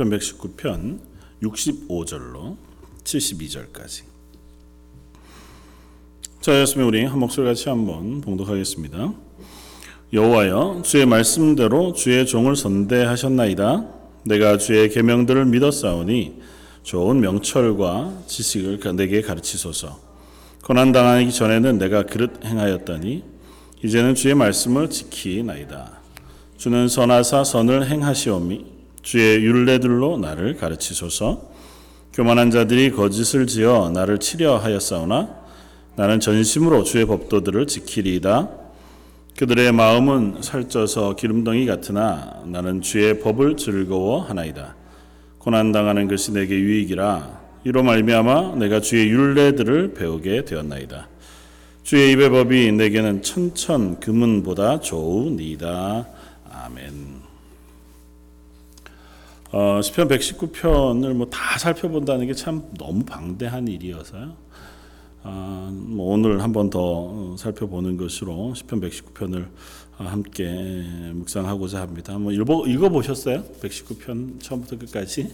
시편 119편 65절로 72절까지. 자, 였으면 우리 한 목소리 같이 한번 봉독하겠습니다. 여호와여 주의 말씀대로 주의 종을 선대하셨나이다. 내가 주의 계명들을 믿었사오니 좋은 명철과 지식을 내게 가르치소서. 고난 당하기 전에는 내가 그릇 행하였더니 이제는 주의 말씀을 지키나이다. 주는 선하사 선을 행하시오미 주의 율례들로 나를 가르치소서. 교만한 자들이 거짓을 지어 나를 치려 하였사오나 나는 전심으로 주의 법도들을 지키리이다. 그들의 마음은 살쪄서 기름덩이 같으나 나는 주의 법을 즐거워하나이다. 고난 당하는 것이 내게 유익이라 이로 말미암아 내가 주의 율례들을 배우게 되었나이다. 주의 입의 법이 내게는 천천 금은보다 좋으니이다. 아멘. 어, 시편 119편을 뭐 다 살펴본다는 게 참 너무 방대한 일이어서요. 아, 뭐 오늘 한 번 더 살펴보는 것으로 시편 119편을 함께 묵상하고자 합니다. 한번 읽어, 읽어 보셨어요? 119편 처음부터 끝까지?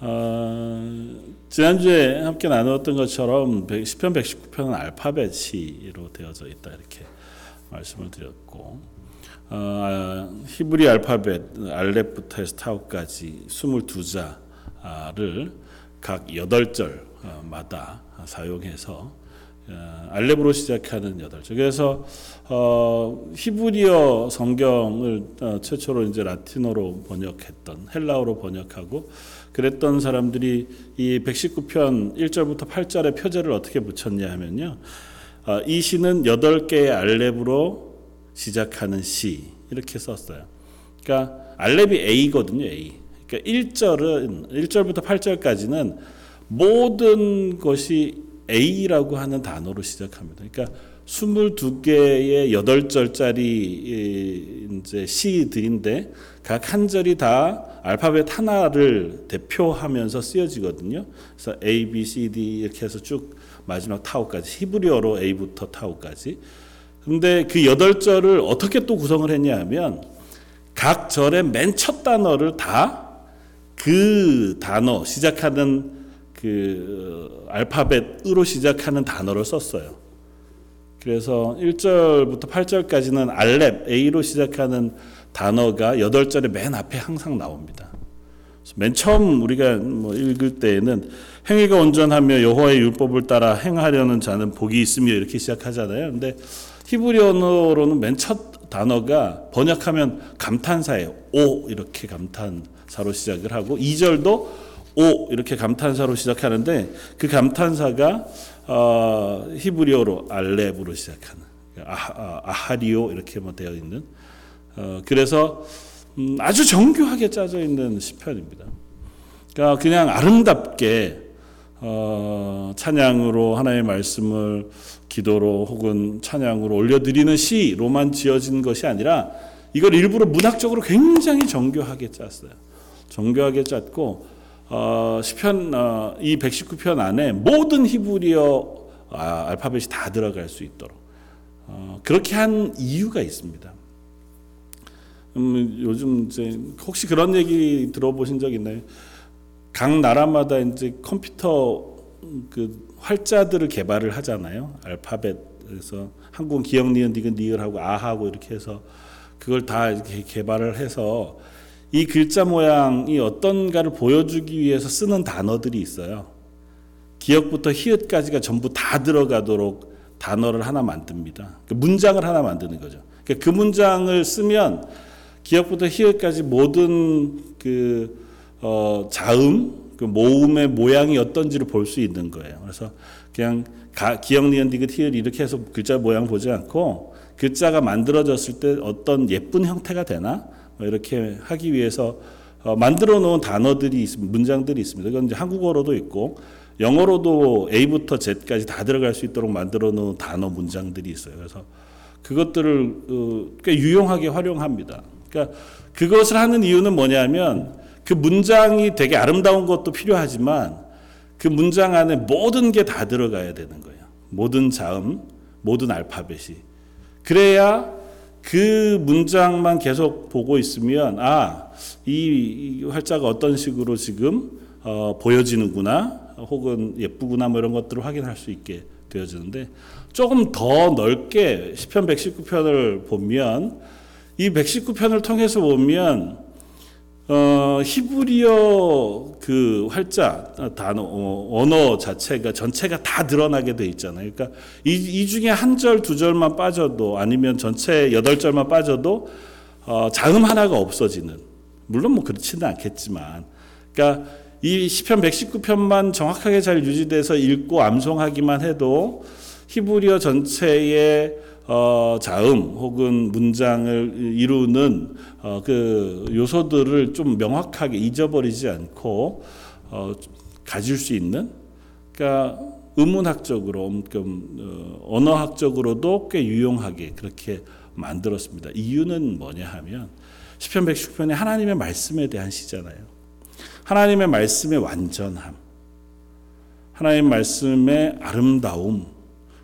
어, 지난주에 함께 나누었던 것처럼 시편 119편은 알파벳으로 되어져 있다 이렇게 말씀을 드렸고 어, 히브리 알파벳 알렙부터 해서 타우까지 22자를 각 8절마다 사용해서 어, 알렙으로 시작하는 8절. 그래서 어, 히브리어 성경을 어, 최초로 이제 라틴어로 번역했던 헬라어로 번역하고 그랬던 사람들이 이 119편 1절부터 8절의 표제를 어떻게 붙였냐 하면요. 어, 이 시는 8개의 알렙으로 시작하는 시 이렇게 썼어요. 그러니까 알렙이 A거든요, A. 그러니까 1절은 1절부터 8절까지는 모든 것이 A라고 하는 단어로 시작합니다. 그러니까 22개의 8절짜리 이제 시들인데 각 한 절이 다 알파벳 하나를 대표하면서 쓰여지거든요. 그래서 A, B, C, D 이렇게 해서 쭉 마지막 타오까지 히브리어로 A부터 타오까지. 근데 그 여덟 절을 어떻게 또 구성을 했냐 하면 각 절의 맨 첫 단어를 다 그 단어 시작하는 그 알파벳으로 시작하는 단어를 썼어요. 그래서 1절부터 8절까지는 알렙 A로 시작하는 단어가 8절의 맨 앞에 항상 나옵니다. 맨 처음 우리가 뭐 읽을 때에는 행위가 온전하며 여호와의 율법을 따라 행하려는 자는 복이 있으며 이렇게 시작하잖아요. 근데 히브리어로는 맨 첫 단어가 번역하면 감탄사예요. 오 이렇게 감탄사로 시작을 하고 2절도 오 이렇게 감탄사로 시작하는데 그 감탄사가 어, 히브리어로 알렙으로 시작하는 아, 아 하리오 이렇게 뭐 되어 있는 어, 그래서 음, 아주 정교하게 짜져 있는 시편입니다. 그러니까 그냥 아름답게 어, 찬양으로 하나님의 말씀을 기도로 혹은 찬양으로 올려드리는 시로만 지어진 것이 아니라 이걸 일부러 문학적으로 굉장히 정교하게 짰어요. 정교하게 짰고 어, 시편 어, 이 119편 안에 모든 히브리어 아, 알파벳이 다 들어갈 수 있도록 어, 그렇게 한 이유가 있습니다. 음, 요즘 이제 혹시 그런 얘기 들어보신 적 있나요? 각 나라마다 이제 컴퓨터 그 활자들을 개발을 하잖아요. 알파벳에서 한국은 기역 니은 디귿 니을하고 아하고 이렇게 해서 그걸 다 이렇게 개발을 해서 이 글자 모양이 어떤가를 보여주기 위해서 쓰는 단어들이 있어요. 기역부터 히읗까지가 전부 다 들어가도록 단어를 하나 만듭니다. 그 문장을 하나 만드는 거죠. 그 문장을 쓰면 기역부터 히읗까지 모든 그 어, 자음, 그 모음의 모양이 어떤지를 볼 수 있는 거예요. 그래서 그냥 가, 기역, 니은, 디귿, 히읗 이렇게 해서 글자 모양 보지 않고 글자가 만들어졌을 때 어떤 예쁜 형태가 되나 뭐 이렇게 하기 위해서 어, 만들어 놓은 단어들이 있습니다. 문장들이 있습니다. 이건 이제 한국어로도 있고 영어로도 A부터 Z까지 다 들어갈 수 있도록 만들어 놓은 단어 문장들이 있어요. 그래서 그것들을 어, 꽤 유용하게 활용합니다. 그러니까 그것을 하는 이유는 뭐냐면 그 문장이 되게 아름다운 것도 필요하지만 그 문장 안에 모든 게 다 들어가야 되는 거예요. 모든 자음, 모든 알파벳이. 그래야 그 문장만 계속 보고 있으면 아, 이, 이 활자가 어떤 식으로 지금 어, 보여지는구나, 혹은 예쁘구나 뭐 이런 것들을 확인할 수 있게 되어지는데 조금 더 넓게 시편 119편을 보면 이 119편을 통해서 보면 어, 히브리어 그 활자 어, 단어 어, 언어 자체가 전체가 다 드러나게 돼 있잖아요. 그러니까 이, 이 중에 한 절 두 절만 빠져도 아니면 전체 여덟 절만 빠져도 어, 자음 하나가 없어지는 물론 뭐 그렇지는 않겠지만 그러니까 이 시편 119편만 정확하게 잘 유지돼서 읽고 암송하기만 해도 히브리어 전체의 어, 자음 혹은 문장을 이루는 어, 그 요소들을 좀 명확하게 잊어버리지 않고 어, 가질 수 있는 그러니까 의문학적으로 언어학적으로도 꽤 유용하게 그렇게 만들었습니다. 이유는 뭐냐 하면 시편 119편이 하나님의 말씀에 대한 시잖아요. 하나님의 말씀의 완전함, 하나님 말씀의 아름다움,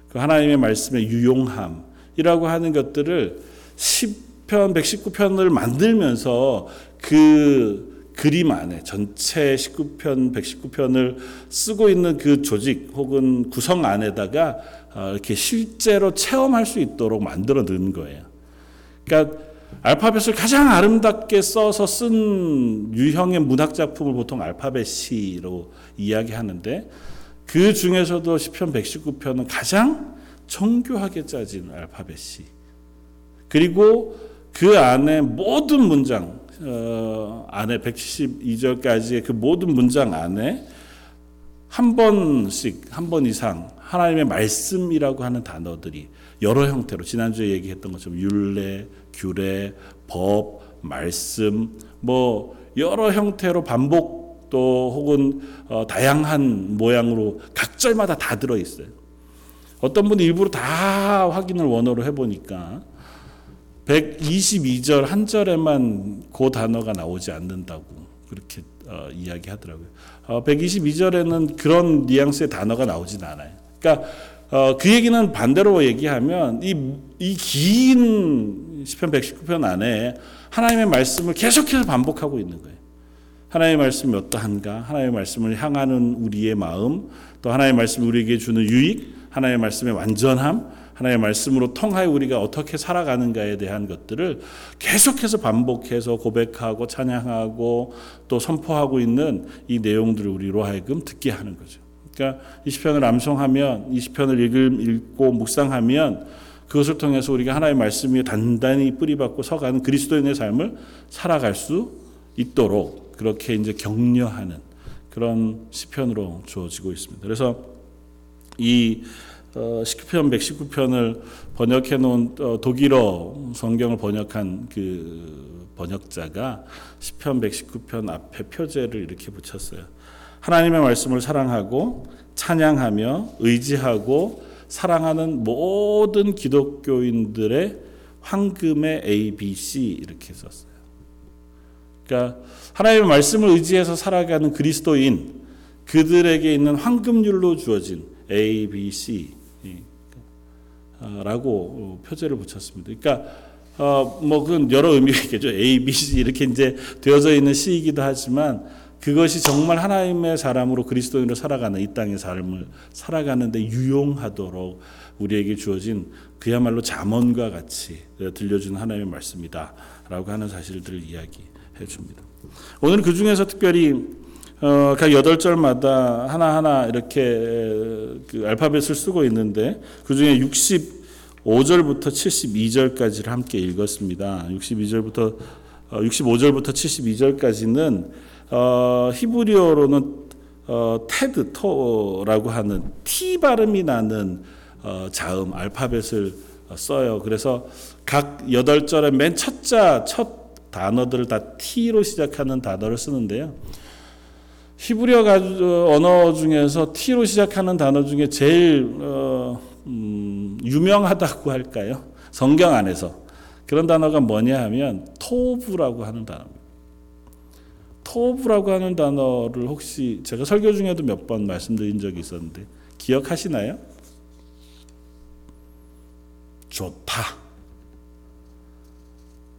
그 하나님의 말씀의 유용함 이라고 하는 것들을 10편, 119편을 만들면서 그 그림 안에 전체 19편, 119편을 쓰고 있는 그 조직 혹은 구성 안에다가 어, 이렇게 실제로 체험할 수 있도록 만들어 넣은 거예요. 그러니까 알파벳을 가장 아름답게 써서 쓴 유형의 문학 작품을 보통 알파벳 C로 이야기하는데 그 중에서도 시편 119편은 가장 정교하게 짜진 알파벳 C. 그리고 그 안에 모든 문장 어, 안에 172절까지의 그 모든 문장 안에 한 번씩 한 번 이상 하나님의 말씀이라고 하는 단어들이 여러 형태로 지난주에 얘기했던 것처럼 율례, 규례, 법, 말씀 뭐 여러 형태로 반복 또 혹은 어, 다양한 모양으로 각 절마다 다 들어 있어요. 어떤 분이 일부러 다 확인을 원어로 해보니까 122절 한 절에만 그 단어가 나오지 않는다고 그렇게 어, 이야기하더라고요. 어, 122절에는 그런 뉘앙스의 단어가 나오진 않아요. 그러니까 어, 그 얘기는 반대로 얘기하면 이긴 시편 119편 안에 하나님의 말씀을 계속해서 반복하고 있는 거예요. 하나님의 말씀이 어떠한가? 하나님의 말씀을 향하는 우리의 마음, 또 하나님의 말씀이 우리에게 주는 유익, 하나님의 말씀의 완전함, 하나님의 말씀으로 통하여 우리가 어떻게 살아가는가에 대한 것들을 계속해서 반복해서 고백하고 찬양하고 또 선포하고 있는 이 내용들을 우리로 하여금 듣게 하는 거죠. 그러니까 이 시편을 암송하면 이 시편을 읽고 묵상하면 그것을 통해서 우리가 하나님의 말씀 위에 단단히 뿌리박고 서가는 그리스도인의 삶을 살아갈 수 있도록 그렇게 이제 격려하는 그런 시편으로 주어지고 있습니다. 그래서 이 어, 시편 119편을 번역해 놓은 어, 독일어 성경을 번역한 그 번역자가 시편 119편 앞에 표제를 이렇게 붙였어요. 하나님의 말씀을 사랑하고 찬양하며 의지하고 사랑하는 모든 기독교인들의 황금의 ABC 이렇게 썼어요. 그러니까 하나님의 말씀을 의지해서 살아가는 그리스도인 그들에게 있는 황금률로 주어진 A, B, C 라고 표제를 붙였습니다. 그러니까 어, 뭐 그건 여러 의미가 있겠죠. A, B, C 이렇게 이제 되어져 있는 C이기도 하지만 그것이 정말 하나님의 사람으로 그리스도인으로 살아가는 이 땅의 삶을 살아가는데 유용하도록 우리에게 주어진 그야말로 잠언과 같이 들려주는 하나님의 말씀이다라고 하는 사실들을 이야기해 줍니다. 오늘 그 중에서 특별히 어, 각 여덟 절마다 하나하나 이렇게 그 알파벳을 쓰고 있는데 그 중에 65절부터 72절까지를 함께 읽었습니다. 62절부터 어, 65절부터 72절까지는 어, 히브리어로는 어, 테드 토라고 하는 T 발음이 나는 어, 자음 알파벳을 써요. 그래서 각 여덟 절의 맨 첫 자 첫 단어들을 다 T로 시작하는 단어를 쓰는데요. 히브리어 언어 중에서 T로 시작하는 단어 중에 제일 어, 음, 유명하다고 할까요? 성경 안에서 그런 단어가 뭐냐 하면 토브라고 하는 단어입니다. 토브라고 하는 단어를 혹시 제가 설교 중에도 몇 번 말씀드린 적이 있었는데 기억하시나요? 좋다.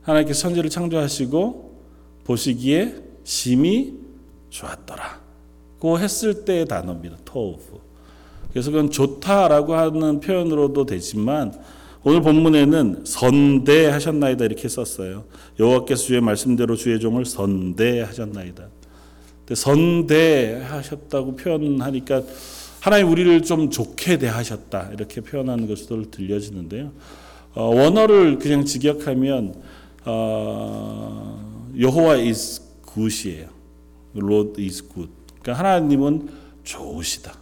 하나님께서 천지를 창조하시고 보시기에 심히 좋았더라 고 했을 때의 단어입니다. 토브. 그래서 그건 좋다라고 하는 표현으로도 되지만 오늘 본문에는 선대하셨나이다 이렇게 썼어요. 여호와께서 주의 말씀대로 주의 종을 선대하셨나이다. 선대하셨다고 표현하니까 하나님 우리를 좀 좋게 대하셨다 이렇게 표현하는 것으로 들려지는데요. 어, 원어를 그냥 직역하면 어, 여호와 is good이에요. Lord is good. 그러니까 하나님은 좋으시다.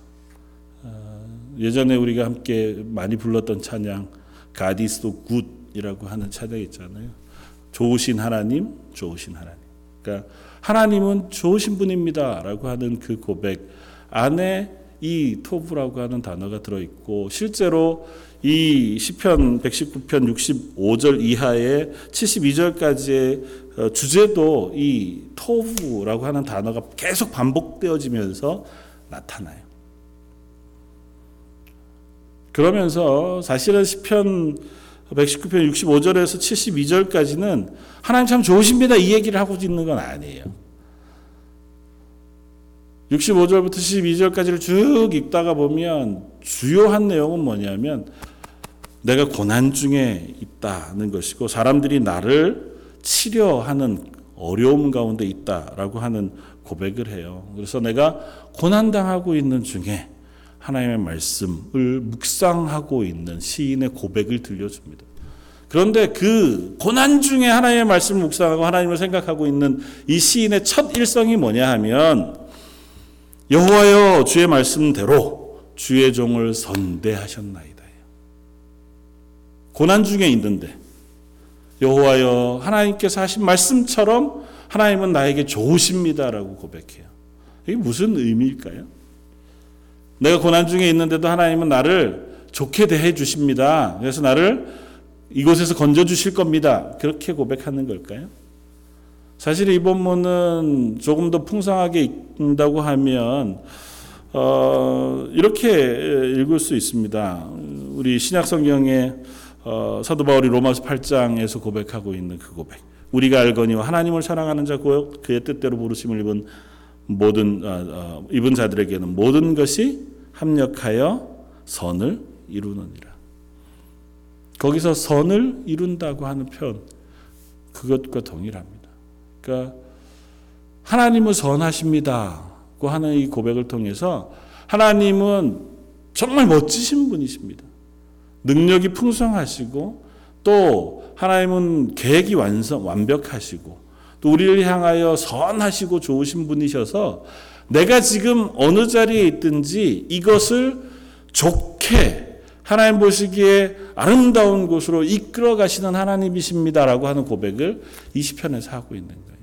어, 예전에 우리가 함께 많이 불렀던 찬양 God is so good이라고 하는 찬양 있잖아요. 좋으신 하나님, 좋으신 하나님. 그러니까 하나님은 좋으신 분입니다라고 하는 그 고백 안에 이 토브라고 하는 단어가 들어 있고 실제로 이 시편 119편 65절 이하의 72절까지의 어, 주제도 이 토브라고 하는 단어가 계속 반복되어지면서 나타나요. 그러면서 사실은 시편 119편 65절에서 72절까지는 하나님 참 좋으십니다 이 얘기를 하고 있는 건 아니에요. 65절부터 72절까지를 쭉 읽다가 보면 주요한 내용은 뭐냐면 내가 고난 중에 있다는 것이고 사람들이 나를 치료하는 어려움 가운데 있다라고 하는 고백을 해요. 그래서 내가 고난 당하고 있는 중에 하나님의 말씀을 묵상하고 있는 시인의 고백을 들려줍니다. 그런데 그 고난 중에 하나님의 말씀을 묵상하고 하나님을 생각하고 있는 이 시인의 첫 일성이 뭐냐 하면 여호와여 주의 말씀대로 주의 종을 선대하셨나이다. 고난 중에 있는데 여호와여 하나님께서 하신 말씀처럼 하나님은 나에게 좋으십니다라고 고백해요. 이게 무슨 의미일까요? 내가 고난 중에 있는데도 하나님은 나를 좋게 대해 주십니다. 그래서 나를 이곳에서 건져 주실 겁니다. 그렇게 고백하는 걸까요? 사실 이 본문은 조금 더 풍성하게 읽는다고 하면 어, 이렇게 읽을 수 있습니다. 우리 신약 성경에 어, 사도 바울이 로마서 8장에서 고백하고 있는 그 고백. 우리가 알거니와 하나님을 사랑하는 자 그의 뜻대로 부르심을 입은 모든 어, 어, 입은 자들에게는 모든 것이 합력하여 선을 이루느니라. 거기서 선을 이룬다고 하는 표현 그것과 동일합니다. 그러니까 하나님은 선하십니다고 하는 이 고백을 통해서 하나님은 정말 멋지신 분이십니다. 능력이 풍성하시고 또 하나님은 계획이 완성 완벽하시고 또 우리를 향하여 선하시고 좋으신 분이셔서 내가 지금 어느 자리에 있든지 이것을 좋게 하나님 보시기에 아름다운 곳으로 이끌어 가시는 하나님이십니다라고 하는 고백을 이 시편에서 하고 있는 거예요.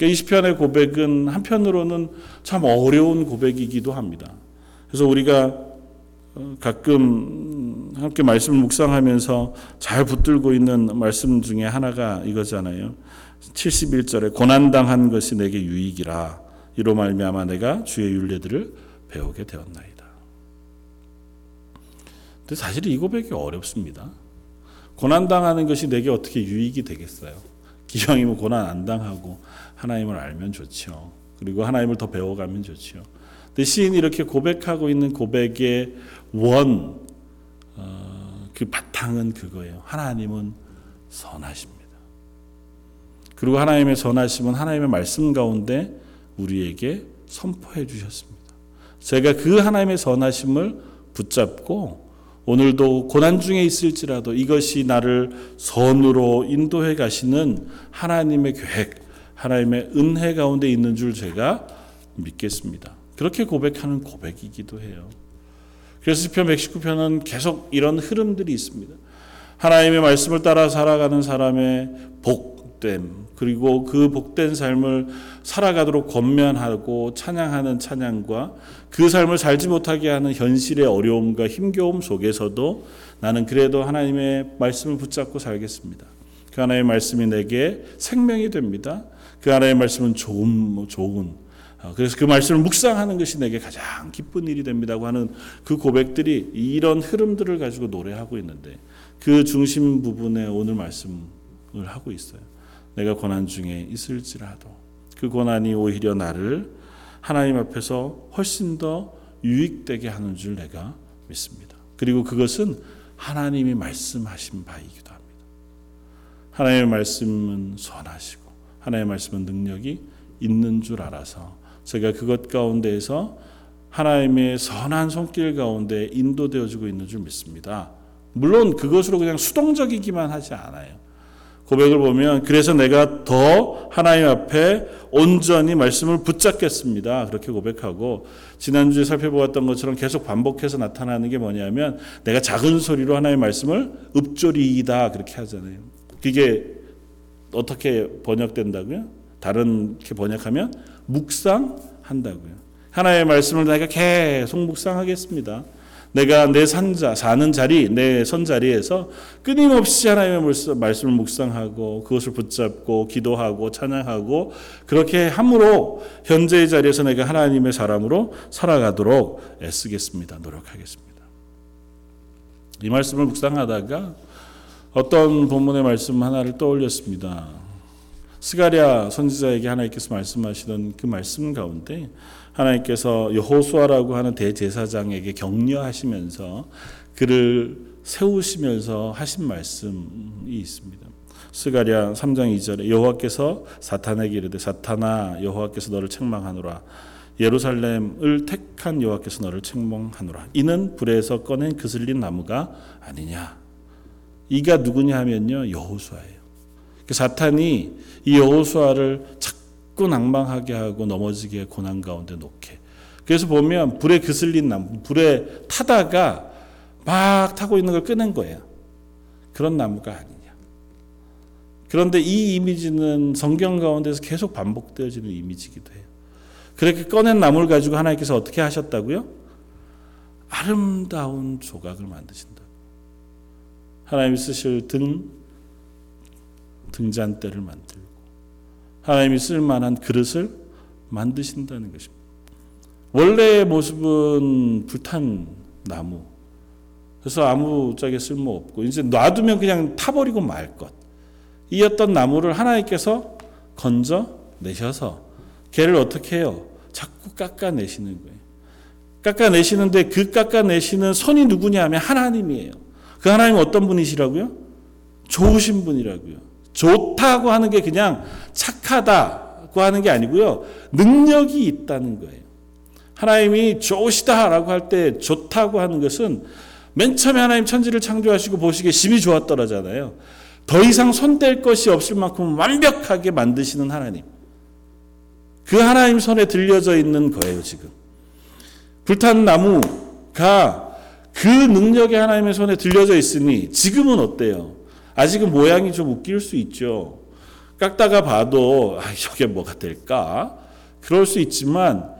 그러니까 이 시편의 고백은 한편으로는 참 어려운 고백이기도 합니다. 그래서 우리가 가끔 함께 말씀을 묵상하면서 잘 붙들고 있는 말씀 중에 하나가 이거잖아요. 71절에 고난당한 것이 내게 유익이라 이로 말미암아 내가 주의 윤례들을 배우게 되었나이다. 근데 사실 이 고백이 어렵습니다. 고난당하는 것이 내게 어떻게 유익이 되겠어요? 기왕이면 고난 안 당하고 하나님을 알면 좋죠. 그리고 하나님을 더 배워가면 좋죠. 근데 시인이 이렇게 고백하고 있는 고백의 원, 어, 그 바탕은 그거예요. 하나님은 선하십니다. 그리고 하나님의 선하심은 하나님의 말씀 가운데 우리에게 선포해 주셨습니다. 제가 그 하나님의 선하심을 붙잡고 오늘도 고난 중에 있을지라도 이것이 나를 선으로 인도해 가시는 하나님의 계획, 하나님의 은혜 가운데 있는 줄 제가 믿겠습니다. 그렇게 고백하는 고백이기도 해요. 그래서 시편 119편은 계속 이런 흐름들이 있습니다. 하나님의 말씀을 따라 살아가는 사람의 복됨, 그리고 그 복된 삶을 살아가도록 권면하고 찬양하는 찬양과 그 삶을 살지 못하게 하는 현실의 어려움과 힘겨움 속에서도 나는 그래도 하나님의 말씀을 붙잡고 살겠습니다. 그 하나님의 말씀이 내게 생명이 됩니다. 그 하나님의 말씀은 좋은, 좋은 어, 그래서 그 말씀을 묵상하는 것이 내게 가장 기쁜 일이 됩니다고 하는 그 고백들이 이런 흐름들을 가지고 노래하고 있는데 그 중심 부분에 오늘 말씀을 하고 있어요. 내가 고난 중에 있을지라도 그 고난이 오히려 나를 하나님 앞에서 훨씬 더 유익되게 하는 줄 내가 믿습니다. 그리고 그것은 하나님이 말씀하신 바이기도 합니다. 하나님의 말씀은 선하시고 하나님의 말씀은 능력이 있는 줄 알아서 제가 그것 가운데에서 하나님의 선한 손길 가운데 인도되어지고 있는 줄 믿습니다. 물론 그것으로 그냥 수동적이기만 하지 않아요. 고백을 보면 그래서 내가 더 하나님 앞에 온전히 말씀을 붙잡겠습니다. 그렇게 고백하고 지난주에 살펴보았던 것처럼 계속 반복해서 나타나는 게 뭐냐면 내가 작은 소리로 하나님의 말씀을 읊조리이다 그렇게 하잖아요. 그게 어떻게 번역된다고요? 다른 게 번역하면 묵상한다고요. 하나님의 말씀을 내가 계속 묵상하겠습니다. 내가 내 산자 사는 자리 내 선자리에서 끊임없이 하나님의 말씀을 묵상하고 그것을 붙잡고 기도하고 찬양하고 그렇게 함으로 현재의 자리에서 내가 하나님의 사람으로 살아가도록 애쓰겠습니다. 노력하겠습니다. 이 말씀을 묵상하다가 어떤 본문의 말씀 하나를 떠올렸습니다. 스가랴 선지자에게 하나님께서 말씀하시던 그 말씀 가운데 하나님께서 여호수아라고 하는 대제사장에게 격려하시면서 그를 세우시면서 하신 말씀이 있습니다. 스가랴 3장 2절에 여호와께서 사탄에게 이르되 사탄아 여호와께서 너를 책망하노라 예루살렘을 택한 여호와께서 너를 책망하노라 이는 불에서 꺼낸 그슬린 나무가 아니냐 이가 누구냐 하면요 여호수아예요. 그 사탄이 이 여호수아를 자꾸 낭망하게 하고 넘어지게 고난 가운데 놓게. 그래서 보면 불에 그슬린 나무, 불에 타다가 막 타고 있는 걸 끄는 거예요. 그런 나무가 아니냐. 그런데 이 이미지는 성경 가운데서 계속 반복되어지는 이미지기도 해요. 그렇게 꺼낸 나무를 가지고 하나님께서 어떻게 하셨다고요? 아름다운 조각을 만드신다. 하나님이 쓰실 등 등잔대를 만들고 하나님이 쓸 만한 그릇을 만드신다는 것입니다. 원래의 모습은 불탄 나무. 그래서 아무 짝에 쓸모 없고 이제 놔두면 그냥 타버리고 말 것. 이었던 나무를 하나님께서 건져 내셔서 걔를 어떻게 해요? 자꾸 깎아내시는 거예요. 깎아내시는데 그 깎아내시는 손이 누구냐 하면 하나님이에요. 그 하나님은 어떤 분이시라고요? 좋으신 분이라고요. 좋다고 하는 게 그냥 착하다고 하는 게 아니고요. 능력이 있다는 거예요. 하나님이 좋으시다라고 할 때 좋다고 하는 것은 맨 처음에 하나님 천지를 창조하시고 보시기에 심히 좋았더라잖아요. 더 이상 손댈 것이 없을 만큼 완벽하게 만드시는 하나님. 그 하나님 손에 들려져 있는 거예요, 지금. 불탄 나무가 그 능력이 하나님의 손에 들려져 있으니 지금은 어때요? 아직은 모양이 좀 웃길 수 있죠. 깎다가 봐도 아, 저게 뭐가 될까? 그럴 수 있지만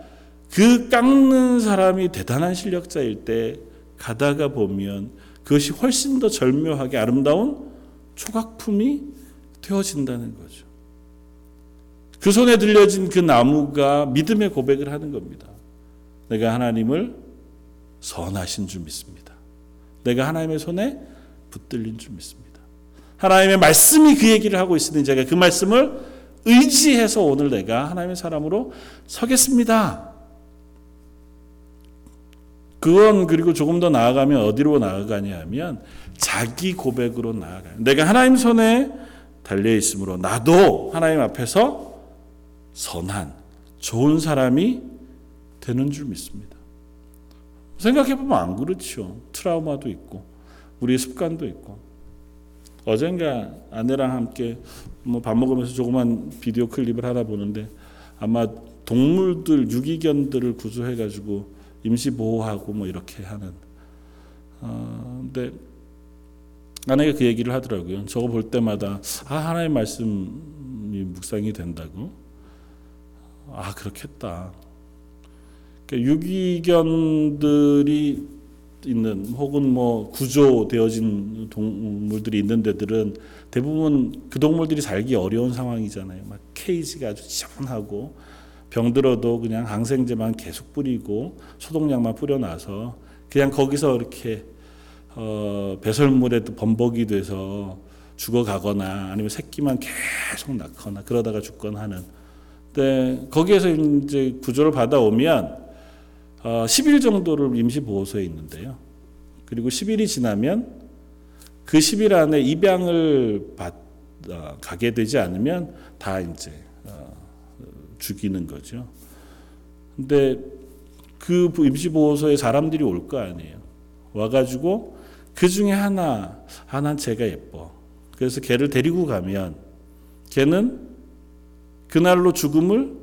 그 깎는 사람이 대단한 실력자일 때 가다가 보면 그것이 훨씬 더 절묘하게 아름다운 초각품이 되어진다는 거죠. 그 손에 들려진 그 나무가 믿음의 고백을 하는 겁니다. 내가 하나님을 선하신 줄 믿습니다. 내가 하나님의 손에 붙들린 줄 믿습니다. 하나님의 말씀이 그 얘기를 하고 있으니 제가 그 말씀을 의지해서 오늘 내가 하나님의 사람으로 서겠습니다. 그건 그리고 조금 더 나아가면 어디로 나아가냐 하면 자기 고백으로 나아가요. 내가 하나님 손에 달려 있으므로 나도 하나님 앞에서 선한 좋은 사람이 되는 줄 믿습니다. 생각해 보면 안 그렇죠. 트라우마도 있고 우리의 습관도 있고 어젠가 아내랑 함께 뭐 밥 먹으면서 조그만 비디오 클립을 하나 보는데 아마 동물들 유기견들을 구조해 가지고 임시 보호하고 뭐 이렇게 하는 어, 근데 아내가 그 얘기를 하더라고요. 저거 볼 때마다 아 하나의 말씀이 묵상이 된다고 아 그렇겠다. 그러니까 유기견들이 있는 혹은 뭐 구조되어진 동물들이 있는 데들은 대부분 그 동물들이 살기 어려운 상황이잖아요. 막 케이지가 아주 시원하고 병들어도 그냥 항생제만 계속 뿌리고 소독약만 뿌려놔서 그냥 거기서 이렇게 어, 배설물에 또 범벅이 돼서 죽어가거나 아니면 새끼만 계속 낳거나 그러다가 죽거나 하는. 근데 거기에서 이제 구조를 받아오면 어, 10일 정도를 임시 보호소에 있는데요. 그리고 10일이 지나면 그 10일 안에 입양을 받, 어, 가게 되지 않으면 다 이제 어, 죽이는 거죠. 근데 그 임시 보호소에 사람들이 올 거 아니에요. 와가지고 그 중에 하나, 하나 쟤가 예뻐. 그래서 걔를 데리고 가면 걔는 그날로 죽음을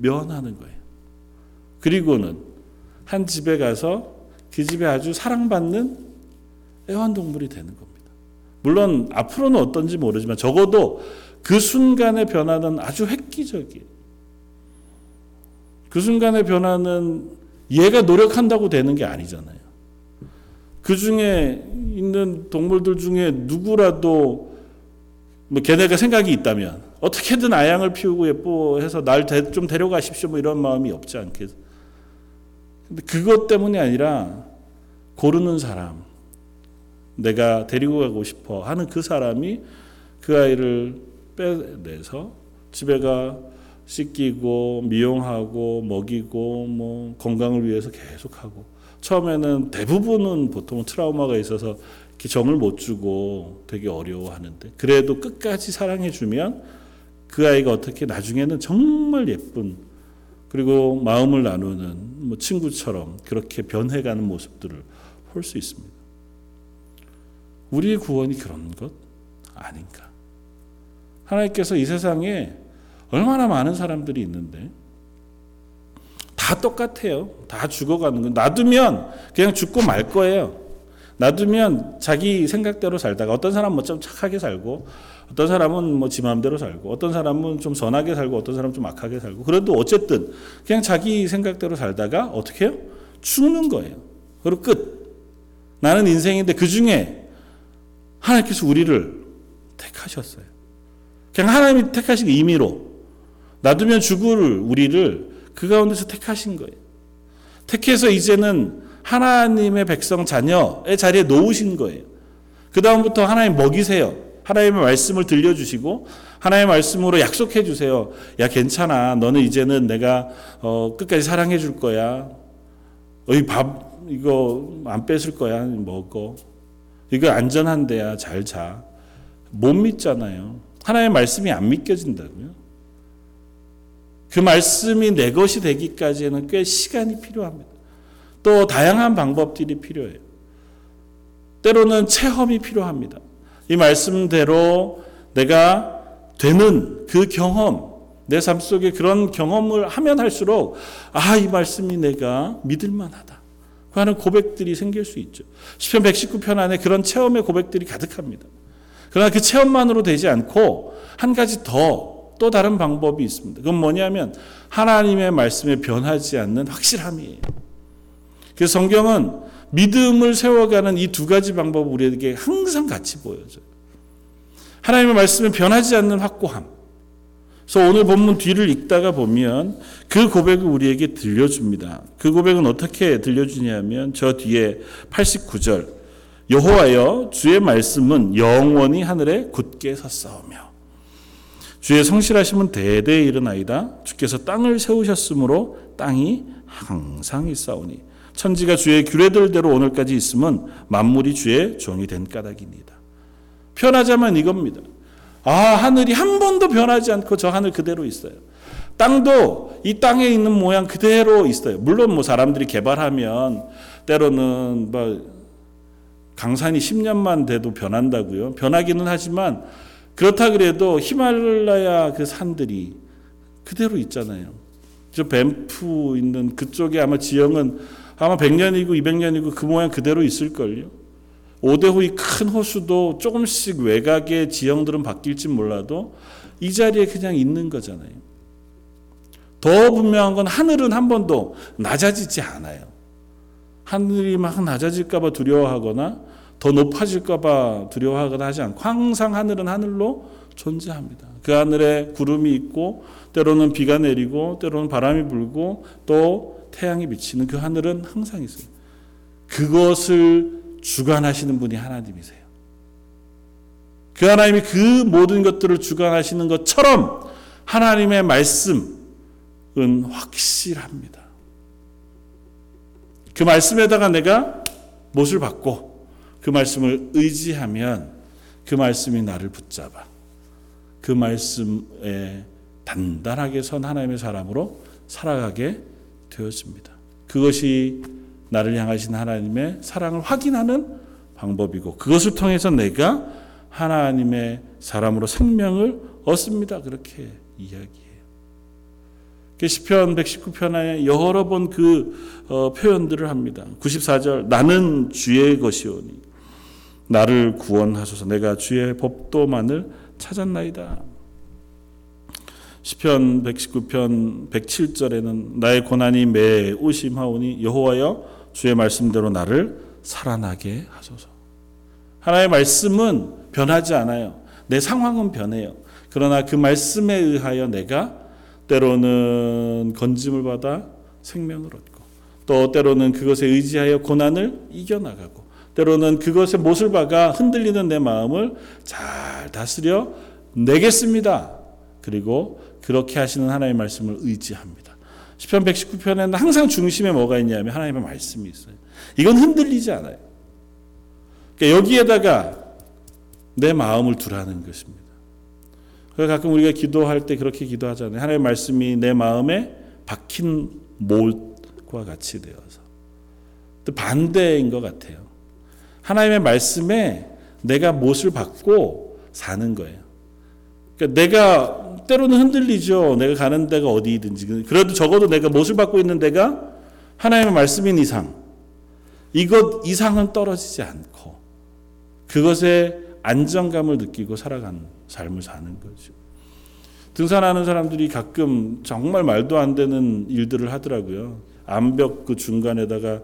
면하는 거예요. 그리고는 한 집에 가서 그 집에 아주 사랑받는 애완동물이 되는 겁니다. 물론 앞으로는 어떤지 모르지만 적어도 그 순간의 변화는 아주 획기적이에요. 그 순간의 변화는 얘가 노력한다고 되는 게 아니잖아요. 그 중에 있는 동물들 중에 누구라도 뭐 걔네가 생각이 있다면 어떻게든 아양을 피우고 예뻐해서 날 좀 데려가십시오 뭐 이런 마음이 없지 않겠. 근데 그것 때문이 아니라 고르는 사람, 내가 데리고 가고 싶어 하는 그 사람이 그 아이를 빼내서 집에 가 씻기고 미용하고 먹이고 뭐 건강을 위해서 계속하고. 처음에는 대부분은 보통 트라우마가 있어서 정을 못 주고 되게 어려워하는데 그래도 끝까지 사랑해 주면 그 아이가 어떻게 나중에는 정말 예쁜 그리고 마음을 나누는 뭐 친구처럼 그렇게 변해가는 모습들을 볼 수 있습니다. 우리의 구원이 그런 것 아닌가? 하나님께서 이 세상에 얼마나 많은 사람들이 있는데 다 똑같아요. 다 죽어가는 거. 놔두면 그냥 죽고 말 거예요. 놔두면 자기 생각대로 살다가 어떤 사람은 뭐좀 착하게 살고 어떤 사람은 뭐 지 마음대로 살고 어떤 사람은 좀 선하게 살고 어떤 사람은 좀 악하게 살고 그래도 어쨌든 그냥 자기 생각대로 살다가 어떻게 해요? 죽는 거예요. 그리고 끝. 나는 인생인데 그 중에 하나님께서 우리를 택하셨어요. 그냥 하나님이 택하신 임의로 놔두면 죽을 우리를 그 가운데서 택하신 거예요. 택해서 이제는 하나님의 백성 자녀의 자리에 놓으신 거예요. 그 다음부터 하나님 먹이세요. 하나님의 말씀을 들려주시고 하나님의 말씀으로 약속해 주세요. 야 괜찮아. 너는 이제는 내가 어, 끝까지 사랑해 줄 거야. 어이 밥 이거 안 뺏을 거야. 먹어. 이거 안전한 데야. 잘 자. 못 믿잖아요. 하나님의 말씀이 안 믿겨진다고요. 그 말씀이 내 것이 되기까지는 꽤 시간이 필요합니다. 또 다양한 방법들이 필요해요. 때로는 체험이 필요합니다. 이 말씀대로 내가 되는 그 경험, 내 삶 속에 그런 경험을 하면 할수록 아, 이 말씀이 내가 믿을 만하다. 하는 고백들이 생길 수 있죠. 시편 119편 안에 그런 체험의 고백들이 가득합니다. 그러나 그 체험만으로 되지 않고 한 가지 더 또 다른 방법이 있습니다. 그건 뭐냐면 하나님의 말씀에 변하지 않는 확실함이에요. 그래서 성경은 믿음을 세워가는 이 두 가지 방법을 우리에게 항상 같이 보여줘요. 하나님의 말씀에 변하지 않는 확고함. 그래서 오늘 본문 뒤를 읽다가 보면 그 고백을 우리에게 들려줍니다. 그 고백은 어떻게 들려주냐면 저 뒤에 89절 여호와여 주의 말씀은 영원히 하늘에 굳게 섰사오며 주의 성실하심은 대대에 이르나이다 주께서 땅을 세우셨으므로 땅이 항상 있사오니 천지가 주의 규례들대로 오늘까지 있음은 만물이 주의 종이 된 까닭입니다. 편하자면 이겁니다. 아 하늘이 한 번도 변하지 않고 저 하늘 그대로 있어요. 땅도 이 땅에 있는 모양 그대로 있어요. 물론 뭐 사람들이 개발하면 때로는 뭐 강산이 10년만 돼도 변한다고요. 변하기는 하지만 그렇다 그래도 히말라야 그 산들이 그대로 있잖아요. 저 뱀프 있는 그쪽에 아마 지형은 아마 100년이고 200년이고 그 모양 그대로 있을걸요. 오대후의 큰 호수도 조금씩 외곽의 지형들은 바뀔지 몰라도 이 자리에 그냥 있는 거잖아요. 더 분명한 건 하늘은 한 번도 낮아지지 않아요. 하늘이 막 낮아질까봐 두려워하거나 더 높아질까봐 두려워하거나 하지 않고 항상 하늘은 하늘로 존재합니다. 그 하늘에 구름이 있고 때로는 비가 내리고 때로는 바람이 불고 또 태양이 비치는 그 하늘은 항상 있어요. 그것을 주관하시는 분이 하나님이세요. 그 하나님이 그 모든 것들을 주관하시는 것처럼 하나님의 말씀은 확실합니다. 그 말씀에다가 내가 못을 받고 그 말씀을 의지하면 그 말씀이 나를 붙잡아 그 말씀에 단단하게 선 하나님의 사람으로 살아가게 되었습니다. 그것이 나를 향하신 하나님의 사랑을 확인하는 방법이고 그것을 통해서 내가 하나님의 사람으로 생명을 얻습니다. 그렇게 이야기해요. 그 시편 119편에 여러 번 그 표현들을 합니다. 94절 나는 주의 것이오니 나를 구원하소서 내가 주의 법도만을 찾았나이다. 시편 119편 107절에는 나의 고난이 매 우 심하오니 여호와여 주의 말씀대로 나를 살아나게 하소서. 하나님의 말씀은 변하지 않아요. 내 상황은 변해요. 그러나 그 말씀에 의하여 내가 때로는 건짐을 받아 생명을 얻고 또 때로는 그것에 의지하여 고난을 이겨나가고 때로는 그것에 못을 박아 흔들리는 내 마음을 잘 다스려 내겠습니다. 그리고 그렇게 하시는 하나님의 말씀을 의지합니다. 시편 119편에는 항상 중심에 뭐가 있냐면 하나님의 말씀이 있어요. 이건 흔들리지 않아요. 그러니까 여기에다가 내 마음을 두라는 것입니다. 그래서 가끔 우리가 기도할 때 그렇게 기도하잖아요. 하나님의 말씀이 내 마음에 박힌 못과 같이 되어서. 또 반대인 것 같아요. 하나님의 말씀에 내가 못을 받고 사는 거예요. 그러니까 내가 때로는 흔들리죠. 내가 가는 데가 어디든지. 그래도 적어도 내가 못을 받고 있는 데가 하나님의 말씀인 이상, 이것 이상은 떨어지지 않고 그것에 안정감을 느끼고 살아가는 삶을 사는 거죠. 등산하는 사람들이 가끔 정말 말도 안 되는 일들을 하더라고요. 암벽 그 중간에다가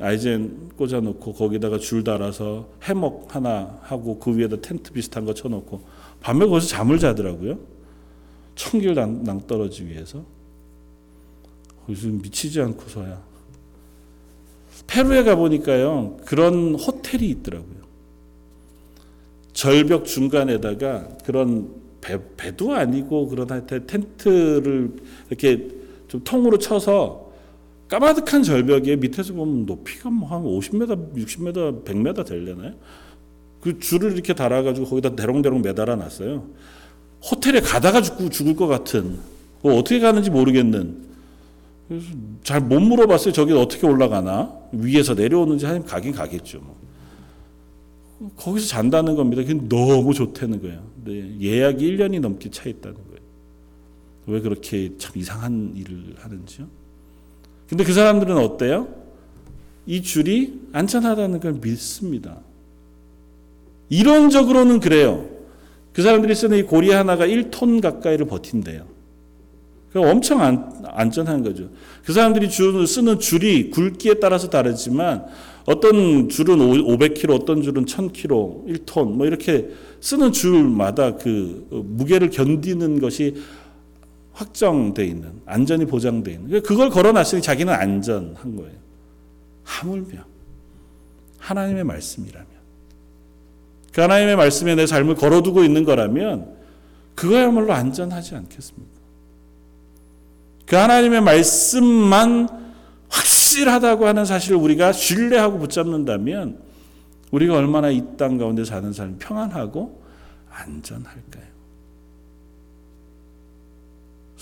아이젠 꽂아놓고 거기다가 줄 달아서 해먹 하나 하고 그 위에다 텐트 비슷한 거 쳐놓고 밤에 거기서 잠을 자더라고요. 청길 낭떠러지 위해서. 거기서 미치지 않고서야. 페루에 가보니까요, 그런 호텔이 있더라고요. 절벽 중간에다가 그런 배, 배도 아니고 그런 텐트를 이렇게 좀 통으로 쳐서 까마득한 절벽에 밑에서 보면 높이가 뭐 한 50m, 60m, 100m 되려나요? 그 줄을 이렇게 달아가지고 거기다 대롱대롱 매달아 놨어요. 호텔에 가다가 죽고 죽을 것 같은, 뭐 어떻게 가는지 모르겠는. 잘 못 물어봤어요. 저기 어떻게 올라가나? 위에서 내려오는지 하면 가긴 가겠죠. 뭐. 거기서 잔다는 겁니다. 그게 너무 좋다는 거예요. 네, 예약이 1년이 넘게 차 있다는 거예요. 왜 그렇게 참 이상한 일을 하는지요? 근데 그 사람들은 어때요? 이 줄이 안전하다는 걸 믿습니다. 이론적으로는 그래요. 그 사람들이 쓰는 이 고리 하나가 1톤 가까이를 버틴대요. 엄청 안, 안전한 거죠. 그 사람들이 줄, 쓰는 줄이 굵기에 따라서 다르지만 어떤 줄은 500kg, 어떤 줄은 1000kg, 1톤 뭐 이렇게 쓰는 줄마다 그 무게를 견디는 것이 확정돼 있는 안전이 보장돼 있는 그걸 걸어놨으니 자기는 안전한 거예요. 하물며 하나님의 말씀이라면 그 하나님의 말씀에 내 삶을 걸어두고 있는 거라면 그거야말로 안전하지 않겠습니까? 그 하나님의 말씀만 확실하다고 하는 사실을 우리가 신뢰하고 붙잡는다면 우리가 얼마나 이 땅 가운데 사는 삶이 평안하고 안전할까요?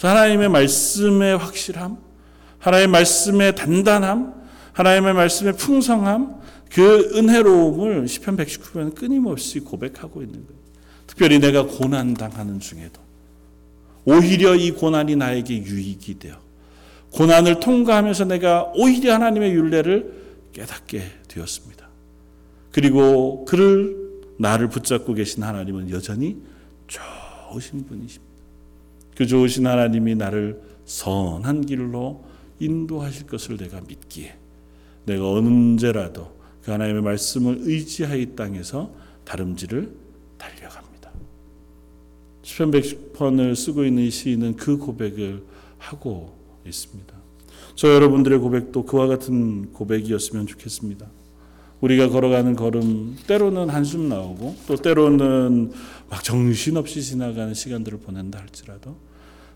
하나님의 말씀의 확실함, 하나님의 말씀의 단단함, 하나님의 말씀의 풍성함, 그 은혜로움을 시편 119편은 끊임없이 고백하고 있는 거예요. 특별히 내가 고난 당하는 중에도 오히려 이 고난이 나에게 유익이 되어 고난을 통과하면서 내가 오히려 하나님의 윤례를 깨닫게 되었습니다. 그리고 그를 나를 붙잡고 계신 하나님은 여전히 좋으신 분이십니다. 그 좋으신 하나님이 나를 선한 길로 인도하실 것을 내가 믿기에 내가 언제라도 그 하나님의 말씀을 의지하여 이 땅에서 다름질을 달려갑니다. 시편 110편을 쓰고 있는 이 시인은 그 고백을 하고 있습니다. 저 여러분들의 고백도 그와 같은 고백이었으면 좋겠습니다. 우리가 걸어가는 걸음 때로는 한숨 나오고 또 때로는 막 정신없이 지나가는 시간들을 보낸다 할지라도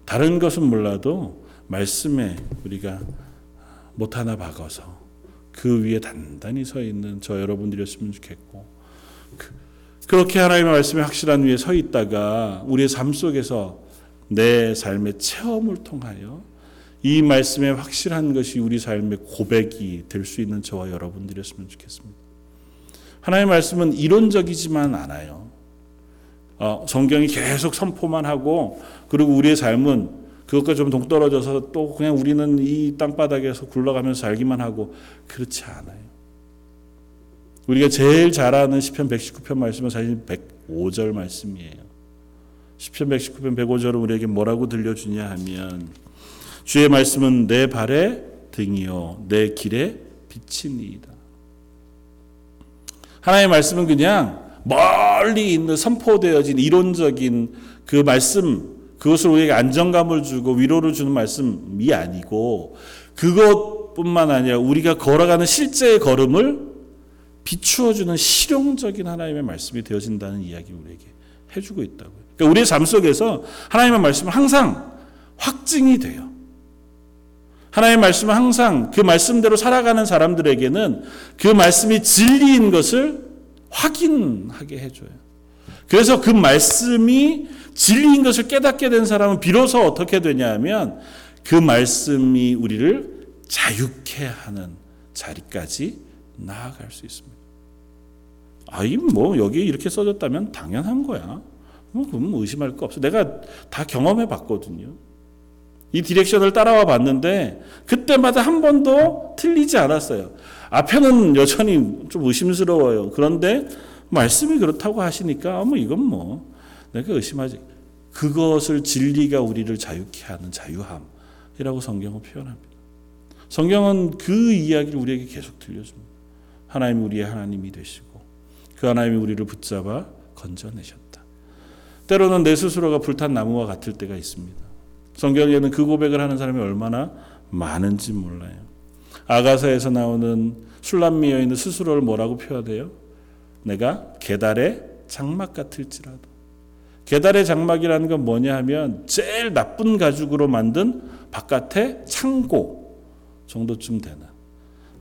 다른 것은 몰라도 말씀에 우리가 못 하나 박아서 그 위에 단단히 서 있는 저 여러분들이었으면 좋겠고 그, 그렇게 하나님의 말씀에 확실한 위에 서 있다가 우리의 삶 속에서 내 삶의 체험을 통하여 이 말씀에 확실한 것이 우리 삶의 고백이 될 수 있는 저와 여러분들이었으면 좋겠습니다. 하나님의 말씀은 이론적이지만 않아요. 어, 성경이 계속 선포만 하고 그리고 우리의 삶은 그것과 좀 동떨어져서 또 그냥 우리는 이 땅바닥에서 굴러가면서 살기만 하고 그렇지 않아요. 우리가 제일 잘 아는 시편 119편 말씀은 사실 105절 말씀이에요. 시편 119편 105절은 우리에게 뭐라고 들려주냐 하면 주의 말씀은 내 발의 등이요 내 길의 빛이니이다. 하나님의 말씀은 그냥 멀리 있는 선포되어진 이론적인 그 말씀 그것을 우리에게 안정감을 주고 위로를 주는 말씀이 아니고 그것뿐만 아니라 우리가 걸어가는 실제의 걸음을 비추어 주는 실용적인 하나님의 말씀이 되어진다는 이야기를 우리에게 해주고 있다고요. 그러니까 우리의 삶 속에서 하나님의 말씀은 항상 확증이 돼요. 하나님의 말씀은 항상 그 말씀대로 살아가는 사람들에게는 그 말씀이 진리인 것을 확인하게 해줘요. 그래서 그 말씀이 진리인 것을 깨닫게 된 사람은 비로소 어떻게 되냐 하면 그 말씀이 우리를 자유케 하는 자리까지 나아갈 수 있습니다. 아이 뭐 여기 이렇게 써졌다면 당연한 거야. 뭐 그건 의심할 거 없어. 내가 다 경험해 봤거든요. 이 디렉션을 따라와 봤는데 그때마다 한 번도 틀리지 않았어요. 앞에는 여전히 좀 의심스러워요. 그런데 말씀이 그렇다고 하시니까 뭐 이건 뭐 내가 의심하지. 그것을 진리가 우리를 자유케 하는 자유함이라고 성경은 표현합니다. 성경은 그 이야기를 우리에게 계속 들려줍니다. 하나님이 우리의 하나님이 되시고 그 하나님이 우리를 붙잡아 건져내셨다. 때로는 내 스스로가 불탄 나무와 같을 때가 있습니다. 성경에는 그 고백을 하는 사람이 얼마나 많은지 몰라요. 아가사에서 나오는 술람미 여인의 스스로를 뭐라고 표현해요? 내가 계달의 장막 같을지라도. 계달의 장막이라는 건 뭐냐 하면 제일 나쁜 가죽으로 만든 바깥에 창고 정도쯤 되는.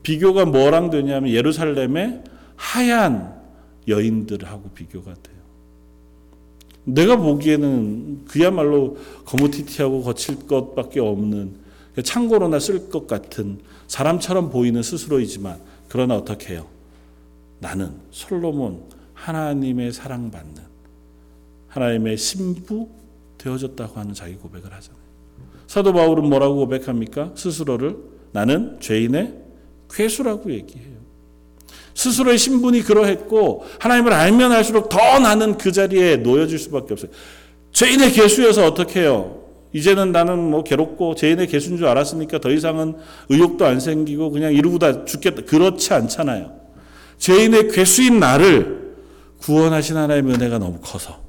비교가 뭐랑 되냐면 예루살렘의 하얀 여인들하고 비교가 돼요. 내가 보기에는 그야말로 거무튀튀하고 거칠 것밖에 없는 창고로나 쓸 것 같은 사람처럼 보이는 스스로이지만 그러나 어떻게 해요? 나는 솔로몬 하나님의 사랑받는 하나님의 신부 되어졌다고 하는 자기 고백을 하잖아요. 사도 바울은 뭐라고 고백합니까? 스스로를 나는 죄인의 괴수라고 얘기해요. 스스로의 신분이 그러했고 하나님을 알면 알수록 더 나는 그 자리에 놓여질 수밖에 없어요. 죄인의 괴수여서 어떻게 해요? 이제는 나는 뭐 괴롭고 죄인의 괴수인 줄 알았으니까 더 이상은 의욕도 안 생기고 그냥 이러고 다 죽겠다. 그렇지 않잖아요. 죄인의 괴수인 나를 구원하신 하나님의 은혜가 너무 커서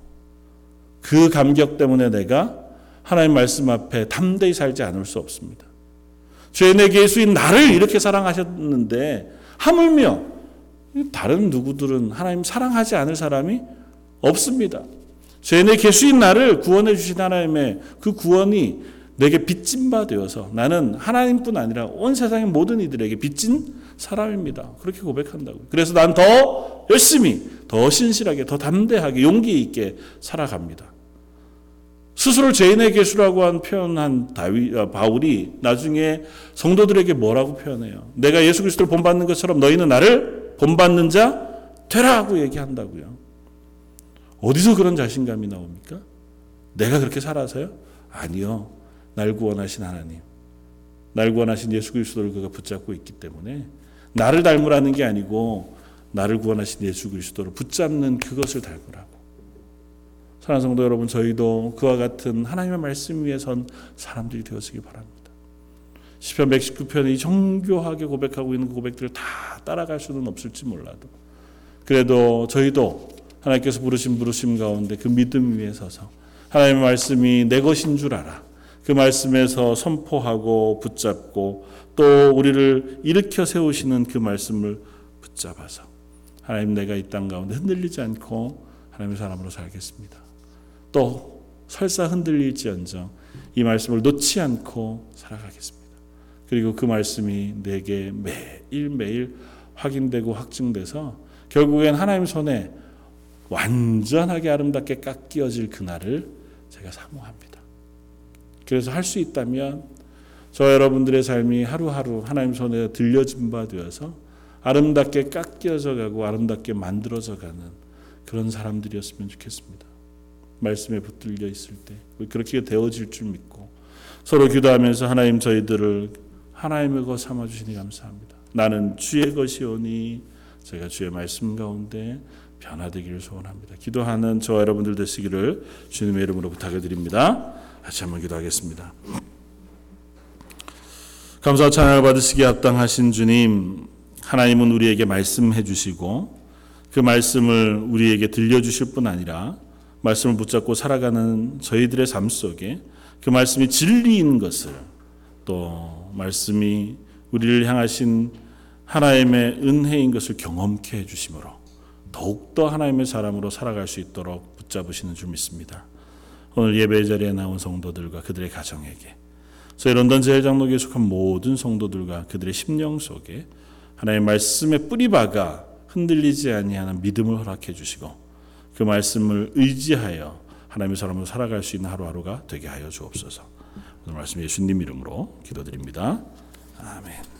그 감격 때문에 내가 하나님 말씀 앞에 담대히 살지 않을 수 없습니다. 죄인의 괴수인 나를 이렇게 사랑하셨는데 하물며 다른 누구들은 하나님 사랑하지 않을 사람이 없습니다. 죄인의 개수인 나를 구원해 주신 하나님의 그 구원이 내게 빚진 바 되어서 나는 하나님뿐 아니라 온 세상의 모든 이들에게 빚진 사람입니다. 그렇게 고백한다고. 그래서 난 더 열심히, 더 신실하게, 더 담대하게, 용기 있게 살아갑니다. 스스로 죄인의 개수라고 한 표현한 다윗, 바울이 나중에 성도들에게 뭐라고 표현해요? 내가 예수 그리스도를 본받는 것처럼 너희는 나를 본받는 자 되라고 얘기한다고요. 어디서 그런 자신감이 나옵니까? 내가 그렇게 살아서요? 아니요. 날 구원하신 하나님. 날 구원하신 예수 그리스도를 그가 붙잡고 있기 때문에 나를 닮으라는 게 아니고 나를 구원하신 예수 그리스도를 붙잡는 그것을 닮으라고. 사랑하는 성도 여러분, 저희도 그와 같은 하나님의 말씀 위에 선 사람들이 되었으기 바랍니다. 시편 119편이 정교하게 고백하고 있는 그 고백들을 다 따라갈 수는 없을지 몰라도 그래도 저희도 하나님께서 부르신 부르심 가운데 그 믿음 위에 서서 하나님의 말씀이 내 것인 줄 알아. 그 말씀에서 선포하고 붙잡고 또 우리를 일으켜 세우시는 그 말씀을 붙잡아서 하나님 내가 이 땅 가운데 흔들리지 않고 하나님의 사람으로 살겠습니다. 또 설사 흔들릴지언정 이 말씀을 놓지 않고 살아가겠습니다. 그리고 그 말씀이 내게 매일 매일 확인되고 확증돼서 결국엔 하나님 손에 완전하게 아름답게 깎여질 그날을 제가 사모합니다. 그래서 할 수 있다면 저 여러분들의 삶이 하루하루 하나님 손에 들려진 바 되어서 아름답게 깎여져 가고 아름답게 만들어져 가는 그런 사람들이었으면 좋겠습니다. 말씀에 붙들려 있을 때 그렇게 되어질 줄 믿고 서로 기도하면서 하나님 저희들을 하나님의 것 삼아 주시니 감사합니다. 나는 주의 것이오니 제가 주의 말씀 가운데 변화되기를 소원합니다. 기도하는 저 여러분들 되시기를 주님의 이름으로 부탁을 드립니다. 같이 한번 기도하겠습니다. 감사와 찬양을 받으시기에 합당하신 주님, 하나님은 우리에게 말씀해 주시고 그 말씀을 우리에게 들려 주실 뿐 아니라 말씀을 붙잡고 살아가는 저희들의 삶 속에 그 말씀이 진리인 것을 또 말씀이 우리를 향하신 하나님의 은혜인 것을 경험케 해주심으로 더욱더 하나님의 사람으로 살아갈 수 있도록 붙잡으시는 줄 믿습니다. 오늘 예배 자리에 나온 성도들과 그들의 가정에게 저희 런던 제일장로교에 속한 모든 성도들과 그들의 심령 속에 하나님의 말씀의 뿌리바가 흔들리지 아니하는 믿음을 허락해 주시고 그 말씀을 의지하여 하나님의 사람으로 살아갈 수 있는 하루하루가 되게 하여 주옵소서. 오늘 말씀 예수님 이름으로 기도드립니다. 아멘.